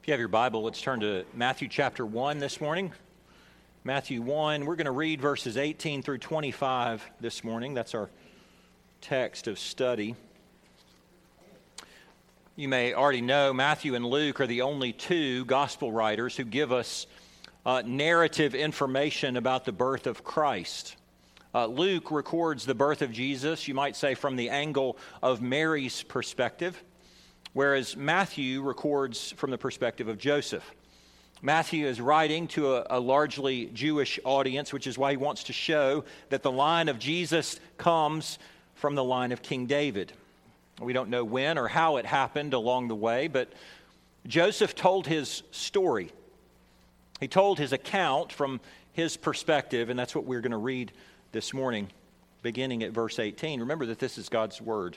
If you have your Bible, let's turn to Matthew chapter 1 this morning. Matthew 1, we're going to read verses 18 through 25 this morning. That's our text of study. You may already know Matthew and Luke are the only two gospel writers who give us uh, narrative information about the birth of Christ. Uh, Luke records the birth of Jesus, you might say, from the angle of Mary's perspective, whereas Matthew records from the perspective of Joseph. Matthew is writing to a, a, largely Jewish audience, which is why he wants to show that the line of Jesus comes from the line of King David. We don't know when or how it happened along the way, but Joseph told his story. He told his account from his perspective, and that's what we're going to read this morning, beginning at verse 18. Remember that this is God's word.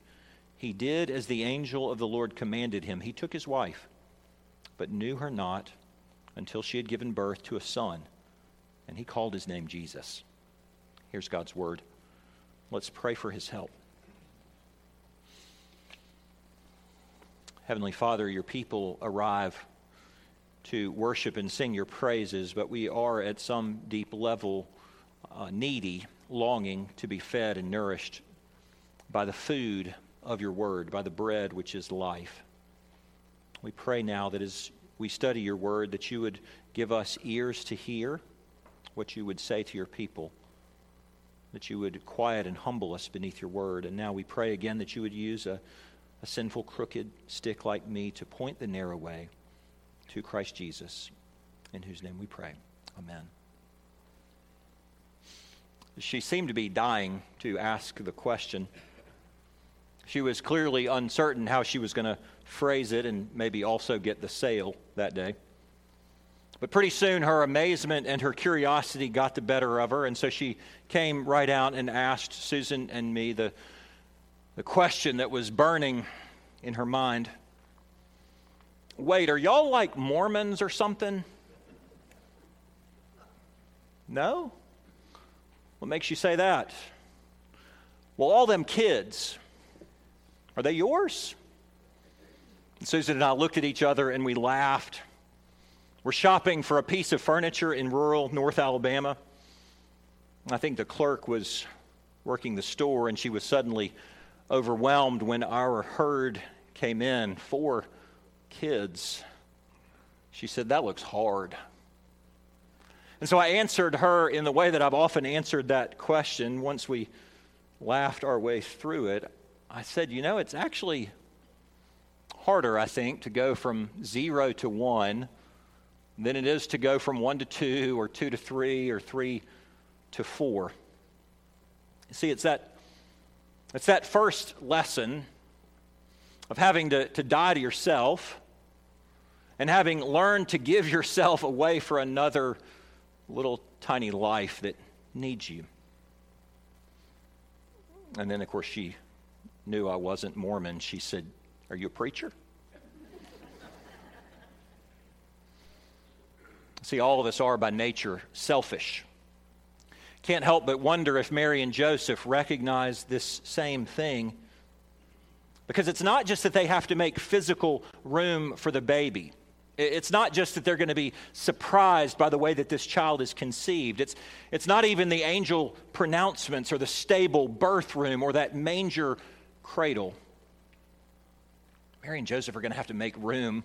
he did as the angel of the Lord commanded him. He took his wife, but knew her not until she had given birth to a son, and he called his name Jesus. Here's God's word. Let's pray for his help. Heavenly Father, your people arrive to worship and sing your praises, but we are at some deep level uh, needy, longing to be fed and nourished by the food of your word, by the bread which is life. We pray now that as we study your word, that you would give us ears to hear what you would say to your people, that you would quiet and humble us beneath your word. And now we pray again that you would use a, a sinful, crooked stick like me to point the narrow way to Christ Jesus, in whose name we pray. Amen. She seemed to be dying to ask the question. She was clearly uncertain how she was going to phrase it and maybe also get the sale that day. But pretty soon her amazement and her curiosity got the better of her, and so she came right out and asked Susan and me the, the question that was burning in her mind wait, are y'all like Mormons or something? No? What makes you say that? Well, all them kids, are they yours? And Susan and I looked at each other and we laughed. We're shopping for a piece of furniture in rural North Alabama. I think the clerk was working the store and she was suddenly overwhelmed when our herd came in. Four kids. She said, That looks hard. And so I answered her in the way that I've often answered that question once we laughed our way through it. I said, You know, it's actually harder, I think, to go from zero to one than it is to go from one to two or two to three or three to four. See, it's that, it's that first lesson of having to, to die to yourself and having learned to give yourself away for another little tiny life that needs you. And then, of course, she knew I wasn't Mormon. She said, Are you a preacher? See, all of us are by nature selfish. Can't help but wonder if Mary and Joseph recognized this same thing. Because it's not just that they have to make physical room for the baby. It's not just that they're going to be surprised by the way that this child is conceived. It's, it's not even the angel pronouncements or the stable birth room or that manger cradle. Mary and Joseph are going to have to make room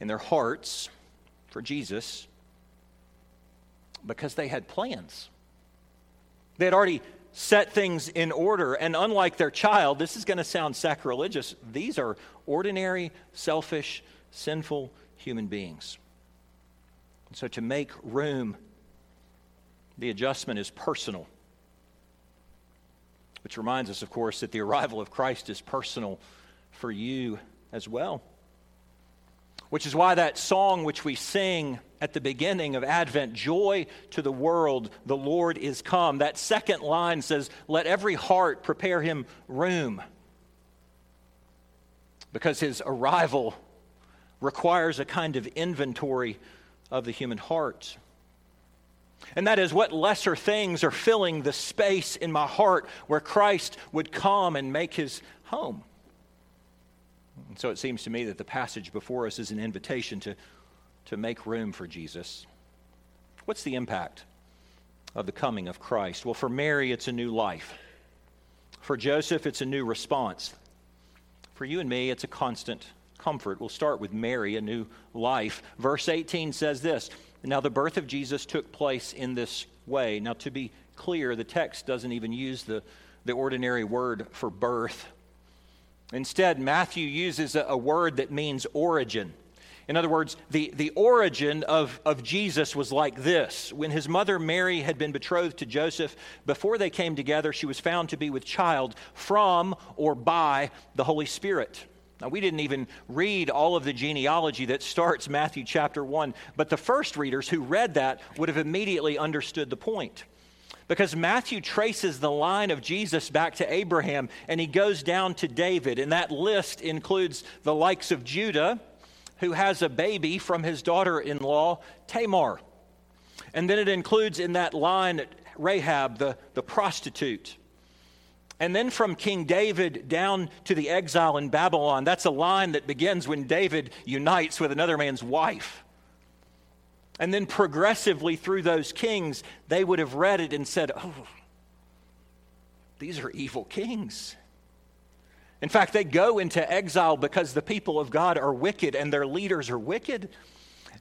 in their hearts for Jesus because they had plans. They had already set things in order. And unlike their child, this is going to sound sacrilegious. These are ordinary, selfish, sinful human beings. And so to make room, the adjustment is personal. Which reminds us, of course, that the arrival of Christ is personal for you as well. Which is why that song which we sing at the beginning of Advent, Joy to the world, the Lord is come, that second line says, Let every heart prepare him room. Because his arrival requires a kind of inventory of the human heart. And that is what lesser things are filling the space in my heart where Christ would come and make his home. And so it seems to me that the passage before us is an invitation to, to make room for Jesus. What's the impact of the coming of Christ? Well, for Mary, it's a new life. For Joseph, it's a new response. For you and me, it's a constant comfort. We'll start with Mary, a new life. Verse 18 says this Now the birth of Jesus took place in this way. Now, to be clear, the text doesn't even use the, the ordinary word for birth. Instead, Matthew uses a, a word that means origin. In other words, the, the origin of, of Jesus was like this. When his mother Mary had been betrothed to Joseph, before they came together, she was found to be with child from or by the Holy Spirit. Now, we didn't even read all of the genealogy that starts Matthew chapter 1, but the first readers who read that would have immediately understood the point. Because Matthew traces the line of Jesus back to Abraham and he goes down to David. And that list includes the likes of Judah, who has a baby from his daughter in law, Tamar. And then it includes in that line Rahab, the, the prostitute. And then from King David down to the exile in Babylon, that's a line that begins when David unites with another man's wife. And then progressively through those kings, they would have read it and said, Oh, these are evil kings. In fact, they go into exile because the people of God are wicked and their leaders are wicked.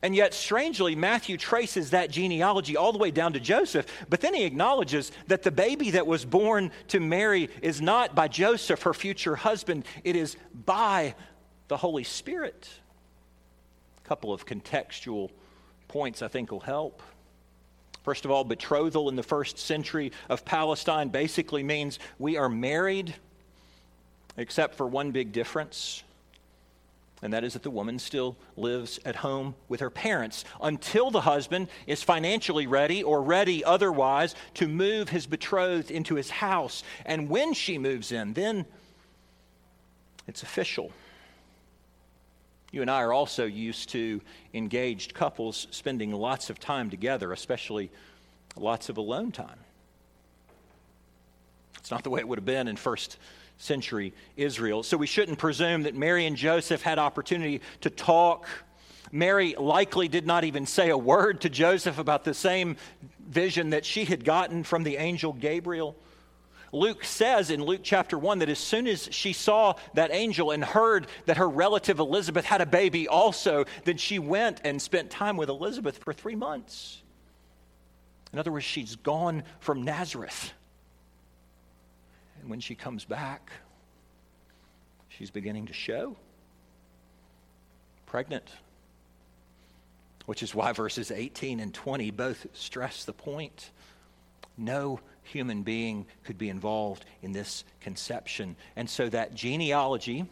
And yet, strangely, Matthew traces that genealogy all the way down to Joseph, but then he acknowledges that the baby that was born to Mary is not by Joseph, her future husband, it is by the Holy Spirit. A couple of contextual points I think will help. First of all, betrothal in the first century of Palestine basically means we are married, except for one big difference and that is that the woman still lives at home with her parents until the husband is financially ready or ready otherwise to move his betrothed into his house. And when she moves in, then it's official. You and I are also used to engaged couples spending lots of time together, especially lots of alone time. It's not the way it would have been in first century Israel. So we shouldn't presume that Mary and Joseph had opportunity to talk. Mary likely did not even say a word to Joseph about the same vision that she had gotten from the angel Gabriel. Luke says in Luke chapter 1 that as soon as she saw that angel and heard that her relative Elizabeth had a baby also, then she went and spent time with Elizabeth for three months. In other words, she's gone from Nazareth and when she comes back, she's beginning to show. Pregnant. Which is why verses 18 and 20 both stress the point. No human being could be involved in this conception. And so that genealogy,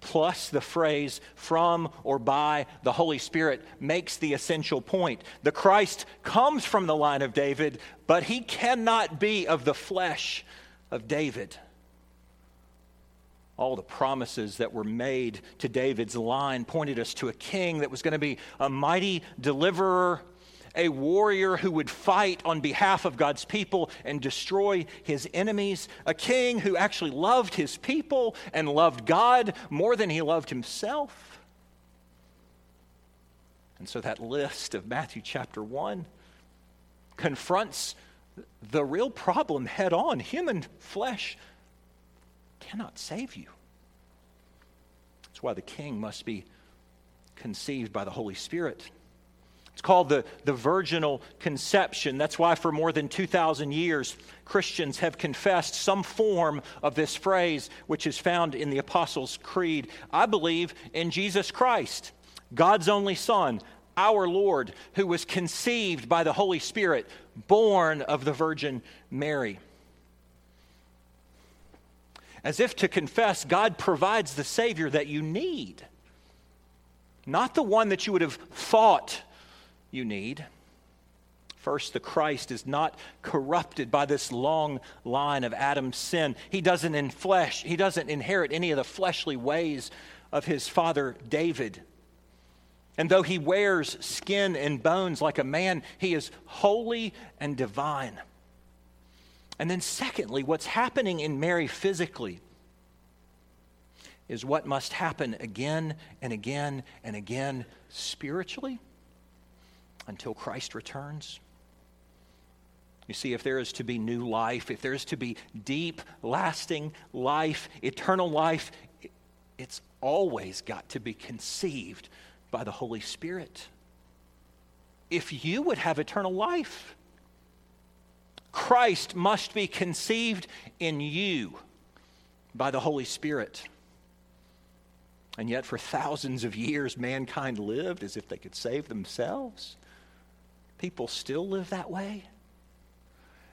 plus the phrase from or by the Holy Spirit makes the essential point. The Christ comes from the line of David, but he cannot be of the flesh of David. All the promises that were made to David's line pointed us to a king that was going to be a mighty deliverer, a warrior who would fight on behalf of God's people and destroy his enemies, a king who actually loved his people and loved God more than he loved himself. And so that list of Matthew chapter 1 confronts the real problem head on. Human flesh cannot save you. That's why the king must be conceived by the Holy Spirit. It's called the, the virginal conception. That's why, for more than 2,000 years, Christians have confessed some form of this phrase, which is found in the Apostles' Creed. I believe in Jesus Christ, God's only Son, our Lord, who was conceived by the Holy Spirit, born of the Virgin Mary. As if to confess, God provides the Savior that you need, not the one that you would have thought you need. First, the Christ is not corrupted by this long line of Adam's sin. He doesn't in flesh, he doesn't inherit any of the fleshly ways of his father David. And though he wears skin and bones like a man, he is holy and divine. And then, secondly, what's happening in Mary physically is what must happen again and again and again spiritually until Christ returns. You see, if there is to be new life, if there is to be deep, lasting life, eternal life, it's always got to be conceived by the Holy Spirit. If you would have eternal life, Christ must be conceived in you by the Holy Spirit. And yet, for thousands of years, mankind lived as if they could save themselves. People still live that way.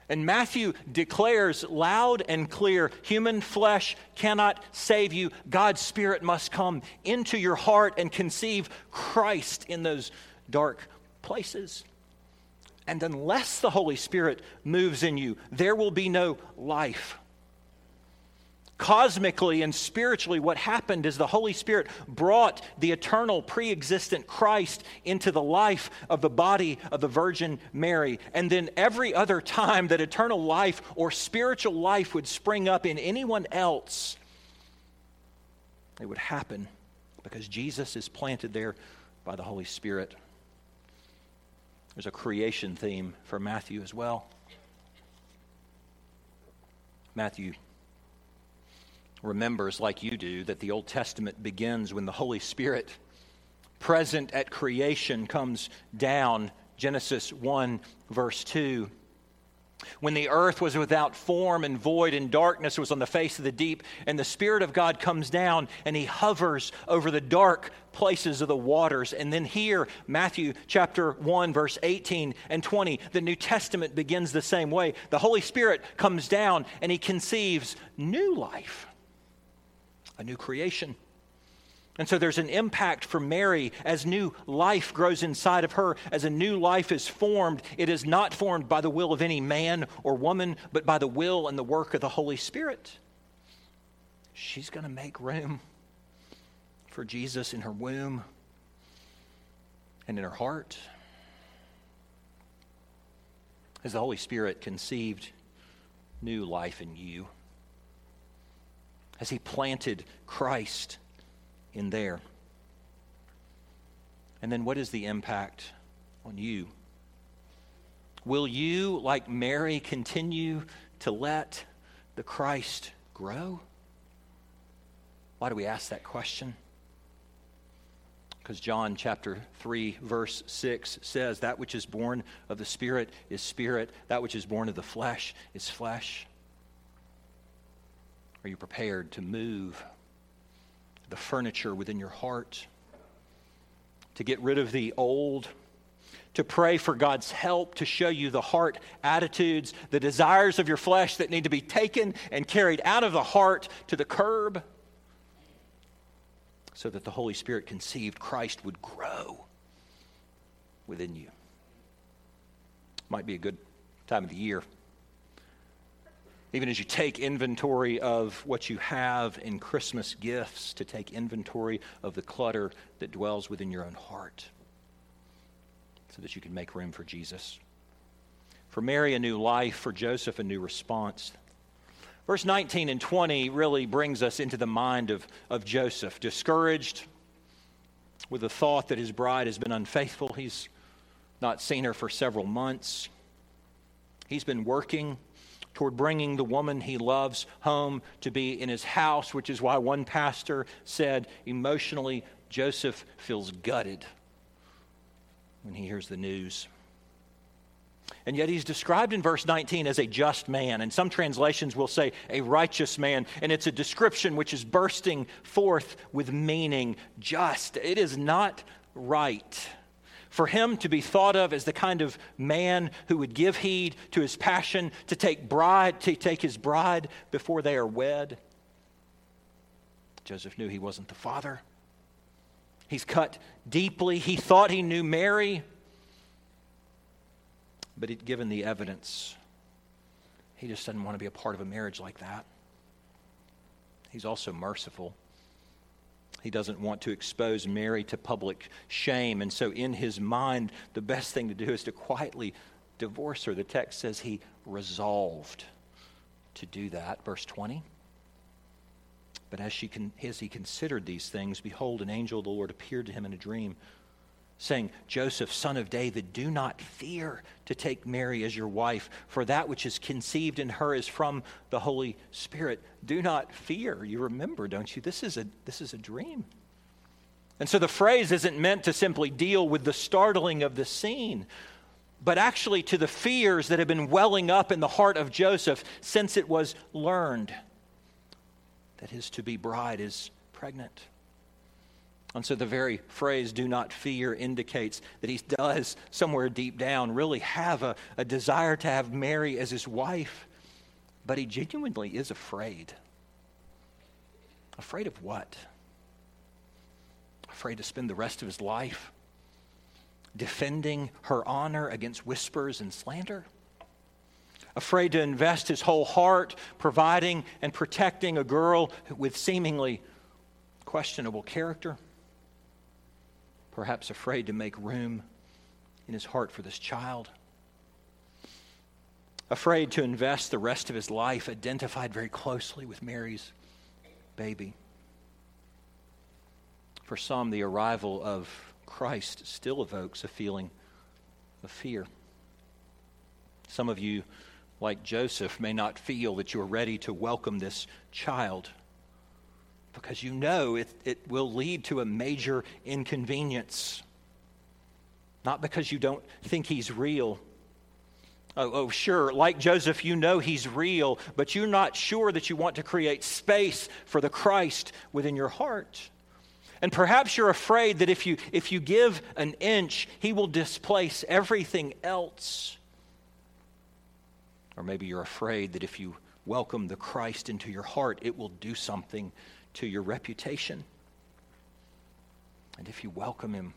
And Matthew declares loud and clear human flesh cannot save you. God's Spirit must come into your heart and conceive Christ in those dark places. And unless the Holy Spirit moves in you, there will be no life cosmically and spiritually, what happened is the Holy Spirit brought the eternal, pre existent Christ into the life of the body of the Virgin Mary. And then every other time that eternal life or spiritual life would spring up in anyone else, it would happen because Jesus is planted there by the Holy Spirit. There's a creation theme for Matthew as well. Matthew remembers, like you do, that the Old Testament begins when the Holy Spirit, present at creation, comes down. Genesis 1, verse 2. When the earth was without form and void, and darkness was on the face of the deep, and the Spirit of God comes down and he hovers over the dark places of the waters. And then here, Matthew chapter 1, verse 18 and 20, the New Testament begins the same way. The Holy Spirit comes down and he conceives new life a new creation. And so there's an impact for Mary as new life grows inside of her, as a new life is formed. It is not formed by the will of any man or woman, but by the will and the work of the Holy Spirit. She's going to make room for Jesus in her womb and in her heart. As the Holy Spirit conceived new life in you as he planted Christ in there. And then what is the impact on you? Will you, like Mary, continue to let the Christ grow? Why do we ask that question? Because John chapter 3, verse 6 says, That which is born of the Spirit is spirit, that which is born of the flesh is flesh. Are you prepared to move the furniture within your heart? To get rid of the old? To pray for God's help to show you the heart attitudes, the desires of your flesh that need to be taken and carried out of the heart to the curb? So that the Holy Spirit conceived Christ would grow within you. Might be a good time of the year even as you take inventory of what you have in Christmas gifts, to take inventory of the clutter that dwells within your own heart so that you can make room for Jesus. For Mary, a new life. For Joseph, a new response. Verse 19 and 20 really brings us into the mind of, of Joseph, discouraged with the thought that his bride has been unfaithful. He's not seen her for several months. He's been working toward bringing the woman he loves home to be in his house, which is why one pastor said emotionally, Joseph feels gutted when he hears the news. And yet he's described in verse 19 as a just man. And some translations will say a righteous man. And it's a description which is bursting forth with meaning. Just. It is not right for him to be thought of as the kind of man who would give heed to his passion to take bride to take his bride before they are wed joseph knew he wasn't the father he's cut deeply he thought he knew mary but he'd given the evidence. He just doesn't want to be a part of a marriage like that. He's also merciful. He doesn't want to expose Mary to public shame. And so, in his mind, the best thing to do is to quietly divorce her. The text says he resolved to do that. Verse 20. But as, she con- as he considered these things, behold, an angel of the Lord appeared to him in a dream saying, Joseph, son of David, do not fear to take Mary as your wife, for that which is conceived in her is from the Holy Spirit. Do not fear. You remember, don't you? This is a, this is a dream. And so the phrase isn't meant to simply deal with the startling of the scene, but actually to the fears that have been welling up in the heart of Joseph since it was learned that his to be bride is pregnant. And so the very phrase, do not fear, indicates that he does, somewhere deep down, really have a, a desire to have Mary as his wife, but he genuinely is afraid. Afraid of what? Afraid to spend the rest of his life defending her honor against whispers and slander? Afraid to invest his whole heart providing and protecting a girl with seemingly questionable character? Perhaps afraid to make room in his heart for this child. Afraid to invest the rest of his life identified very closely with Mary's baby. For some, the arrival of Christ still evokes a feeling of fear. Some of you, like Joseph, may not feel that you're ready to welcome this child because you know it, it will lead to a major inconvenience. Not because you don't think he's real. Oh, oh, sure, like Joseph, you know he's real, but you're not sure that you want to create space for the Christ within your heart. And perhaps you're afraid that if you, if you give an inch, he will displace everything else. Or maybe you're afraid that if you welcome the Christ into your heart, it will do something to your reputation. And if you welcome him,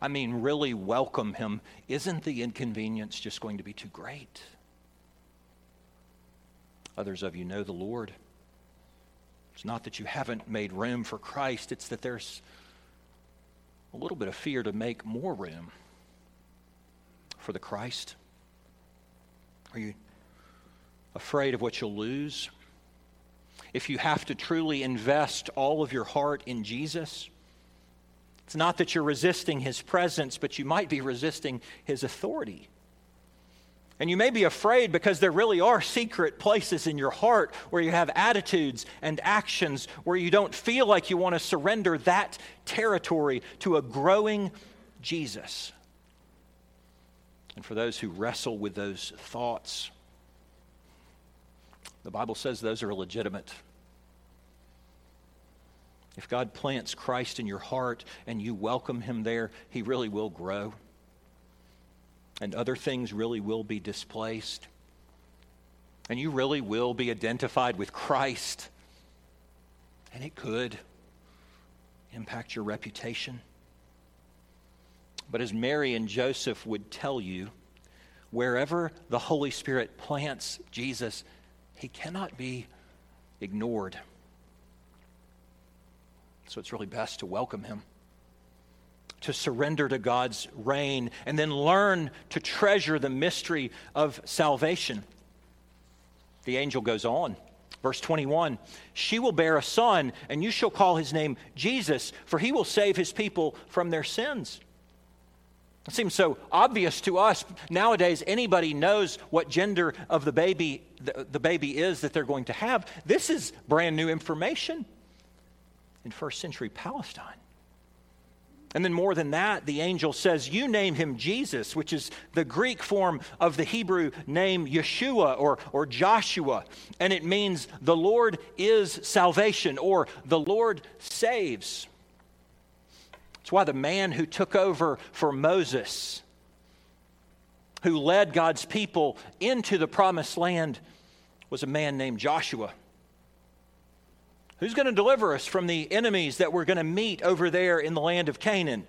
I mean, really welcome him, isn't the inconvenience just going to be too great? Others of you know the Lord. It's not that you haven't made room for Christ, it's that there's a little bit of fear to make more room for the Christ. Are you afraid of what you'll lose? If you have to truly invest all of your heart in Jesus. It's not that you're resisting his presence, but you might be resisting his authority. And you may be afraid because there really are secret places in your heart where you have attitudes and actions where you don't feel like you want to surrender that territory to a growing Jesus. And for those who wrestle with those thoughts, the Bible says those are legitimate. If God plants Christ in your heart and you welcome him there, he really will grow. And other things really will be displaced. And you really will be identified with Christ. And it could impact your reputation. But as Mary and Joseph would tell you, wherever the Holy Spirit plants Jesus, he cannot be ignored. So it's really best to welcome him, to surrender to God's reign, and then learn to treasure the mystery of salvation. The angel goes on. Verse 21 She will bear a son, and you shall call his name Jesus, for he will save his people from their sins. It seems so obvious to us. Nowadays, anybody knows what gender of the baby the, the, baby is that they're going to have. This is brand new information in first century Palestine. And then, more than that, the angel says, You name him Jesus, which is the Greek form of the Hebrew name Yeshua or, or Joshua. And it means the Lord is salvation or the Lord saves. It's why the man who took over for Moses, who led God's people into the promised land, was a man named Joshua. Who's going to deliver us from the enemies that we're going to meet over there in the land of Canaan?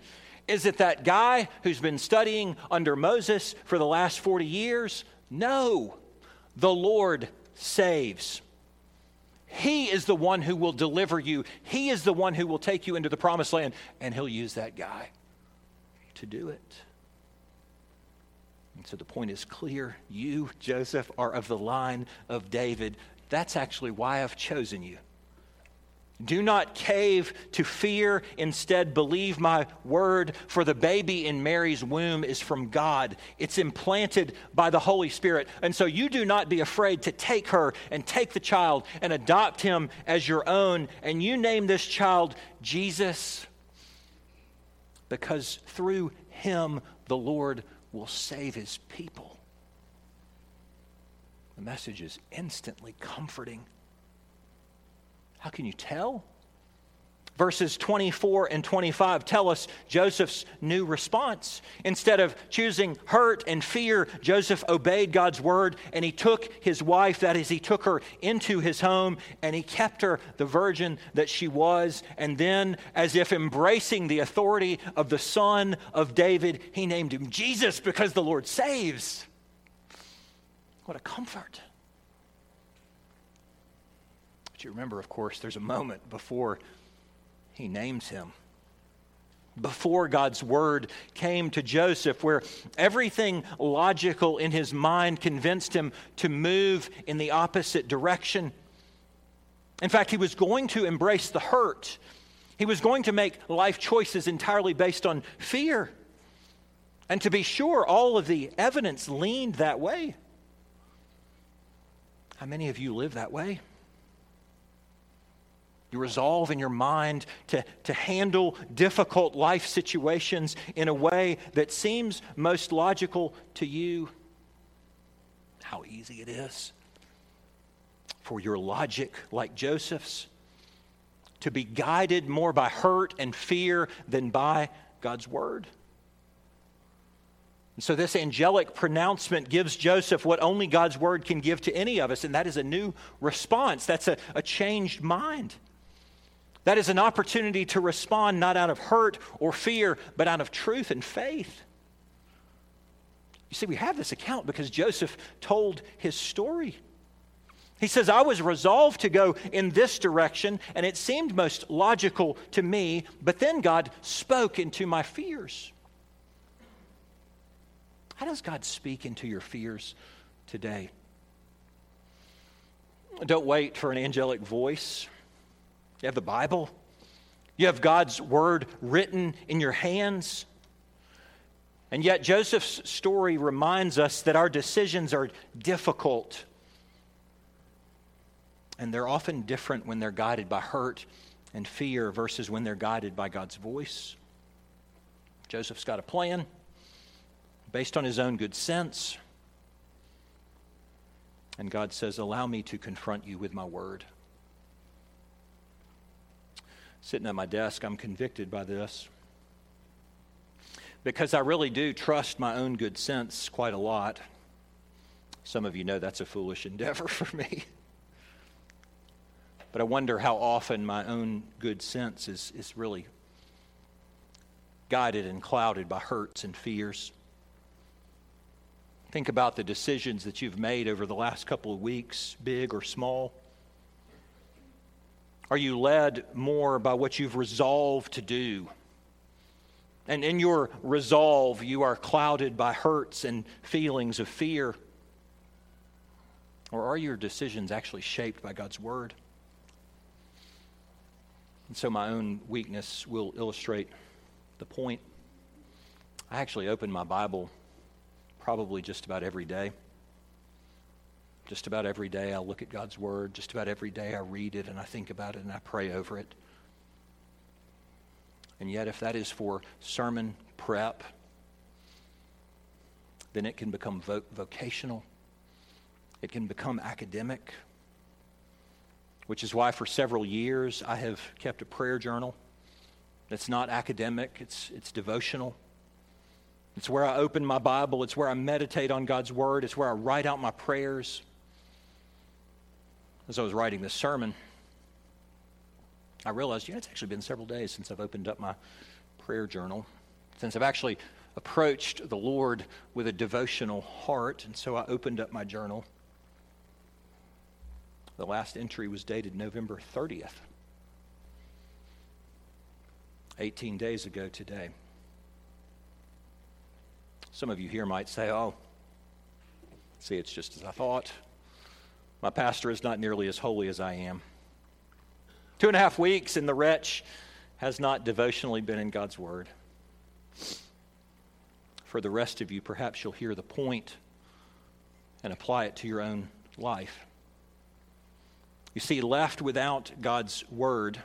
Is it that guy who's been studying under Moses for the last 40 years? No. The Lord saves. He is the one who will deliver you. He is the one who will take you into the promised land, and He'll use that guy to do it. And so the point is clear. You, Joseph, are of the line of David. That's actually why I've chosen you. Do not cave to fear. Instead, believe my word, for the baby in Mary's womb is from God. It's implanted by the Holy Spirit. And so you do not be afraid to take her and take the child and adopt him as your own. And you name this child Jesus, because through him the Lord will save his people. The message is instantly comforting how can you tell? Verses 24 and 25 tell us Joseph's new response. Instead of choosing hurt and fear, Joseph obeyed God's word and he took his wife, that is, he took her into his home and he kept her the virgin that she was. And then, as if embracing the authority of the son of David, he named him Jesus because the Lord saves. What a comfort you remember, of course, there's a moment before he names him. Before God's word came to Joseph, where everything logical in his mind convinced him to move in the opposite direction. In fact, he was going to embrace the hurt. He was going to make life choices entirely based on fear. And to be sure, all of the evidence leaned that way. How many of you live that way? You resolve in your mind to, to handle difficult life situations in a way that seems most logical to you. How easy it is for your logic, like Joseph's, to be guided more by hurt and fear than by God's word. And so, this angelic pronouncement gives Joseph what only God's word can give to any of us, and that is a new response. That's a, a changed mind. That is an opportunity to respond not out of hurt or fear, but out of truth and faith. You see, we have this account because Joseph told his story. He says, I was resolved to go in this direction, and it seemed most logical to me, but then God spoke into my fears. How does God speak into your fears today? Don't wait for an angelic voice you have the Bible, you have God's word written in your hands. And yet, Joseph's story reminds us that our decisions are difficult. And they're often different when they're guided by hurt and fear versus when they're guided by God's voice. Joseph's got a plan based on his own good sense. And God says, Allow me to confront you with my word sitting at my desk, I'm convicted by this. Because I really do trust my own good sense quite a lot. Some of you know that's a foolish endeavor for me. But I wonder how often my own good sense is, is really guided and clouded by hurts and fears. Think about the decisions that you've made over the last couple of weeks, big or small. Are you led more by what you've resolved to do? And in your resolve, you are clouded by hurts and feelings of fear? Or are your decisions actually shaped by God's Word? And so my own weakness will illustrate the point. I actually open my Bible probably just about every day. Just about every day I look at God's Word. Just about every day I read it and I think about it and I pray over it. And yet, if that is for sermon prep, then it can become vo- vocational. It can become academic, which is why for several years I have kept a prayer journal. It's not academic, it's, it's devotional. It's where I open my Bible, it's where I meditate on God's Word, it's where I write out my prayers. As I was writing this sermon, I realized, yeah, it's actually been several days since I've opened up my prayer journal, since I've actually approached the Lord with a devotional heart, and so I opened up my journal. The last entry was dated November 30th, 18 days ago today. Some of you here might say, oh, see, it's just as I thought. My pastor is not nearly as holy as I am. Two and a half weeks, and the wretch has not devotionally been in God's Word. For the rest of you, perhaps you'll hear the point and apply it to your own life. You see, left without God's Word,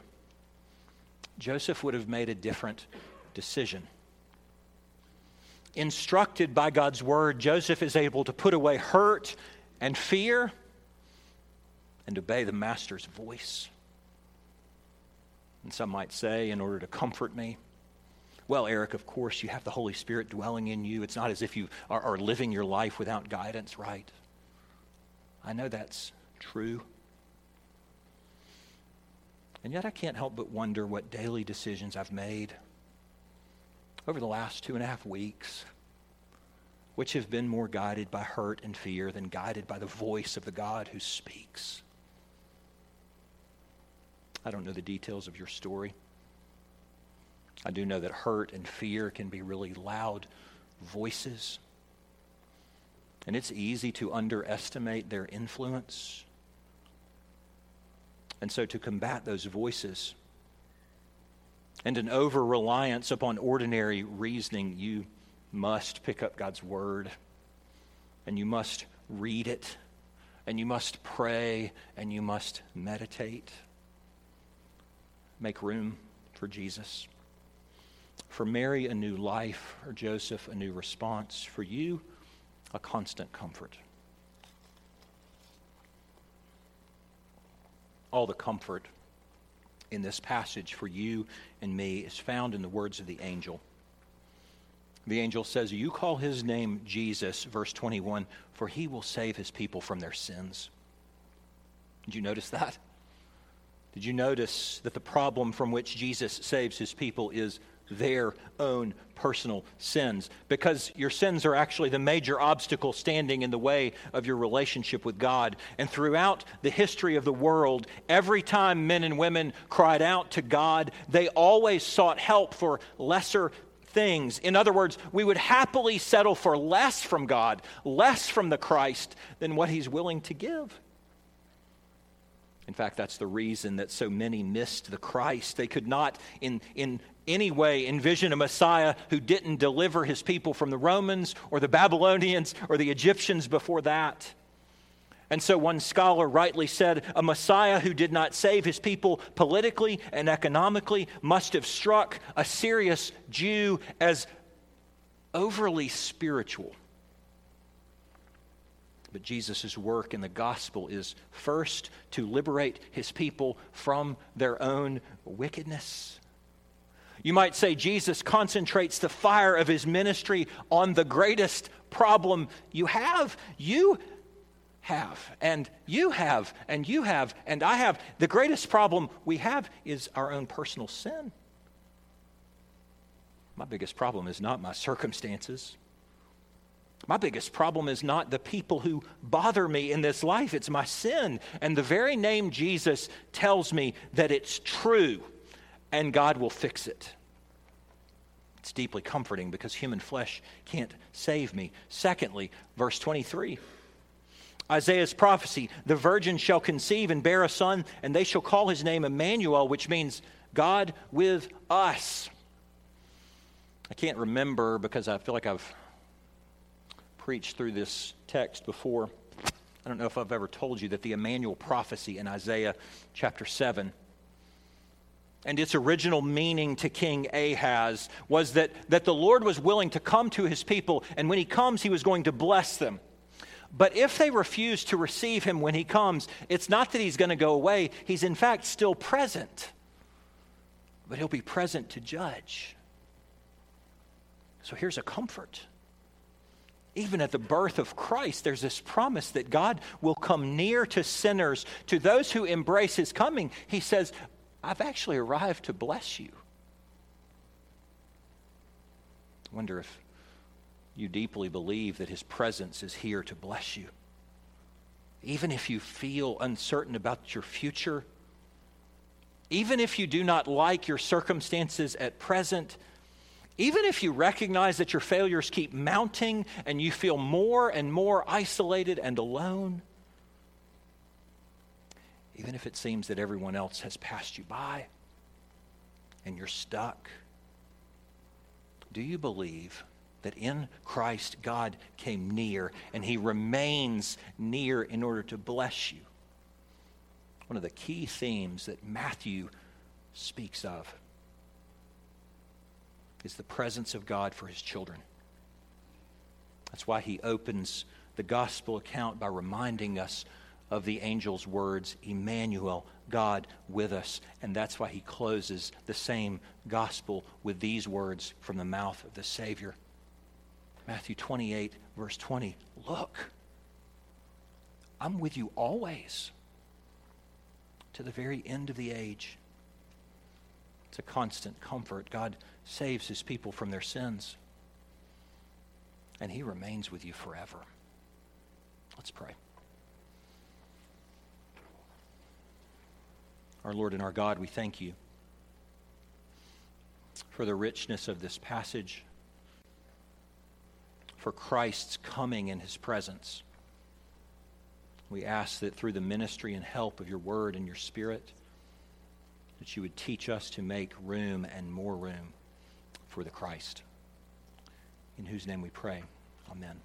Joseph would have made a different decision. Instructed by God's Word, Joseph is able to put away hurt and fear and obey the master's voice. And some might say, in order to comfort me, well, Eric, of course, you have the Holy Spirit dwelling in you. It's not as if you are, are living your life without guidance, right? I know that's true. And yet I can't help but wonder what daily decisions I've made over the last two and a half weeks, which have been more guided by hurt and fear than guided by the voice of the God who speaks. I don't know the details of your story. I do know that hurt and fear can be really loud voices. And it's easy to underestimate their influence. And so, to combat those voices and an over reliance upon ordinary reasoning, you must pick up God's Word and you must read it and you must pray and you must meditate make room for Jesus. For Mary, a new life. For Joseph, a new response. For you, a constant comfort. All the comfort in this passage for you and me is found in the words of the angel. The angel says, You call his name Jesus, verse 21, for he will save his people from their sins. Did you notice that? Did you notice that the problem from which Jesus saves his people is their own personal sins? Because your sins are actually the major obstacle standing in the way of your relationship with God. And throughout the history of the world, every time men and women cried out to God, they always sought help for lesser things. In other words, we would happily settle for less from God, less from the Christ than what he's willing to give. In fact, that's the reason that so many missed the Christ. They could not, in, in any way, envision a Messiah who didn't deliver his people from the Romans or the Babylonians or the Egyptians before that. And so one scholar rightly said a Messiah who did not save his people politically and economically must have struck a serious Jew as overly spiritual. But Jesus' work in the gospel is first to liberate his people from their own wickedness. You might say Jesus concentrates the fire of his ministry on the greatest problem you have. You have, and you have, and you have, and I have. The greatest problem we have is our own personal sin. My biggest problem is not my circumstances. My biggest problem is not the people who bother me in this life, it's my sin. And the very name Jesus tells me that it's true and God will fix it. It's deeply comforting because human flesh can't save me. Secondly, verse 23. Isaiah's prophecy the virgin shall conceive and bear a son, and they shall call his name Emmanuel, which means God with us. I can't remember because I feel like I've preached through this text before. I don't know if I've ever told you that the Emmanuel prophecy in Isaiah chapter 7 and its original meaning to King Ahaz was that, that the Lord was willing to come to his people, and when he comes, he was going to bless them. But if they refuse to receive him when he comes, it's not that he's going to go away. He's in fact still present, but he'll be present to judge. So here's a comfort. Even at the birth of Christ, there's this promise that God will come near to sinners, to those who embrace his coming. He says, I've actually arrived to bless you. I wonder if you deeply believe that his presence is here to bless you. Even if you feel uncertain about your future, even if you do not like your circumstances at present, even if you recognize that your failures keep mounting and you feel more and more isolated and alone, even if it seems that everyone else has passed you by and you're stuck, do you believe that in Christ God came near and he remains near in order to bless you? One of the key themes that Matthew speaks of is the presence of God for his children. That's why he opens the gospel account by reminding us of the angel's words, Emmanuel, God with us. And that's why he closes the same gospel with these words from the mouth of the Savior. Matthew 28, verse 20. Look, I'm with you always to the very end of the age. It's a constant comfort. God saves his people from their sins, and he remains with you forever. Let's pray. Our Lord and our God, we thank you for the richness of this passage, for Christ's coming in his presence. We ask that through the ministry and help of your word and your spirit, that you would teach us to make room and more room for the Christ. In whose name we pray. Amen.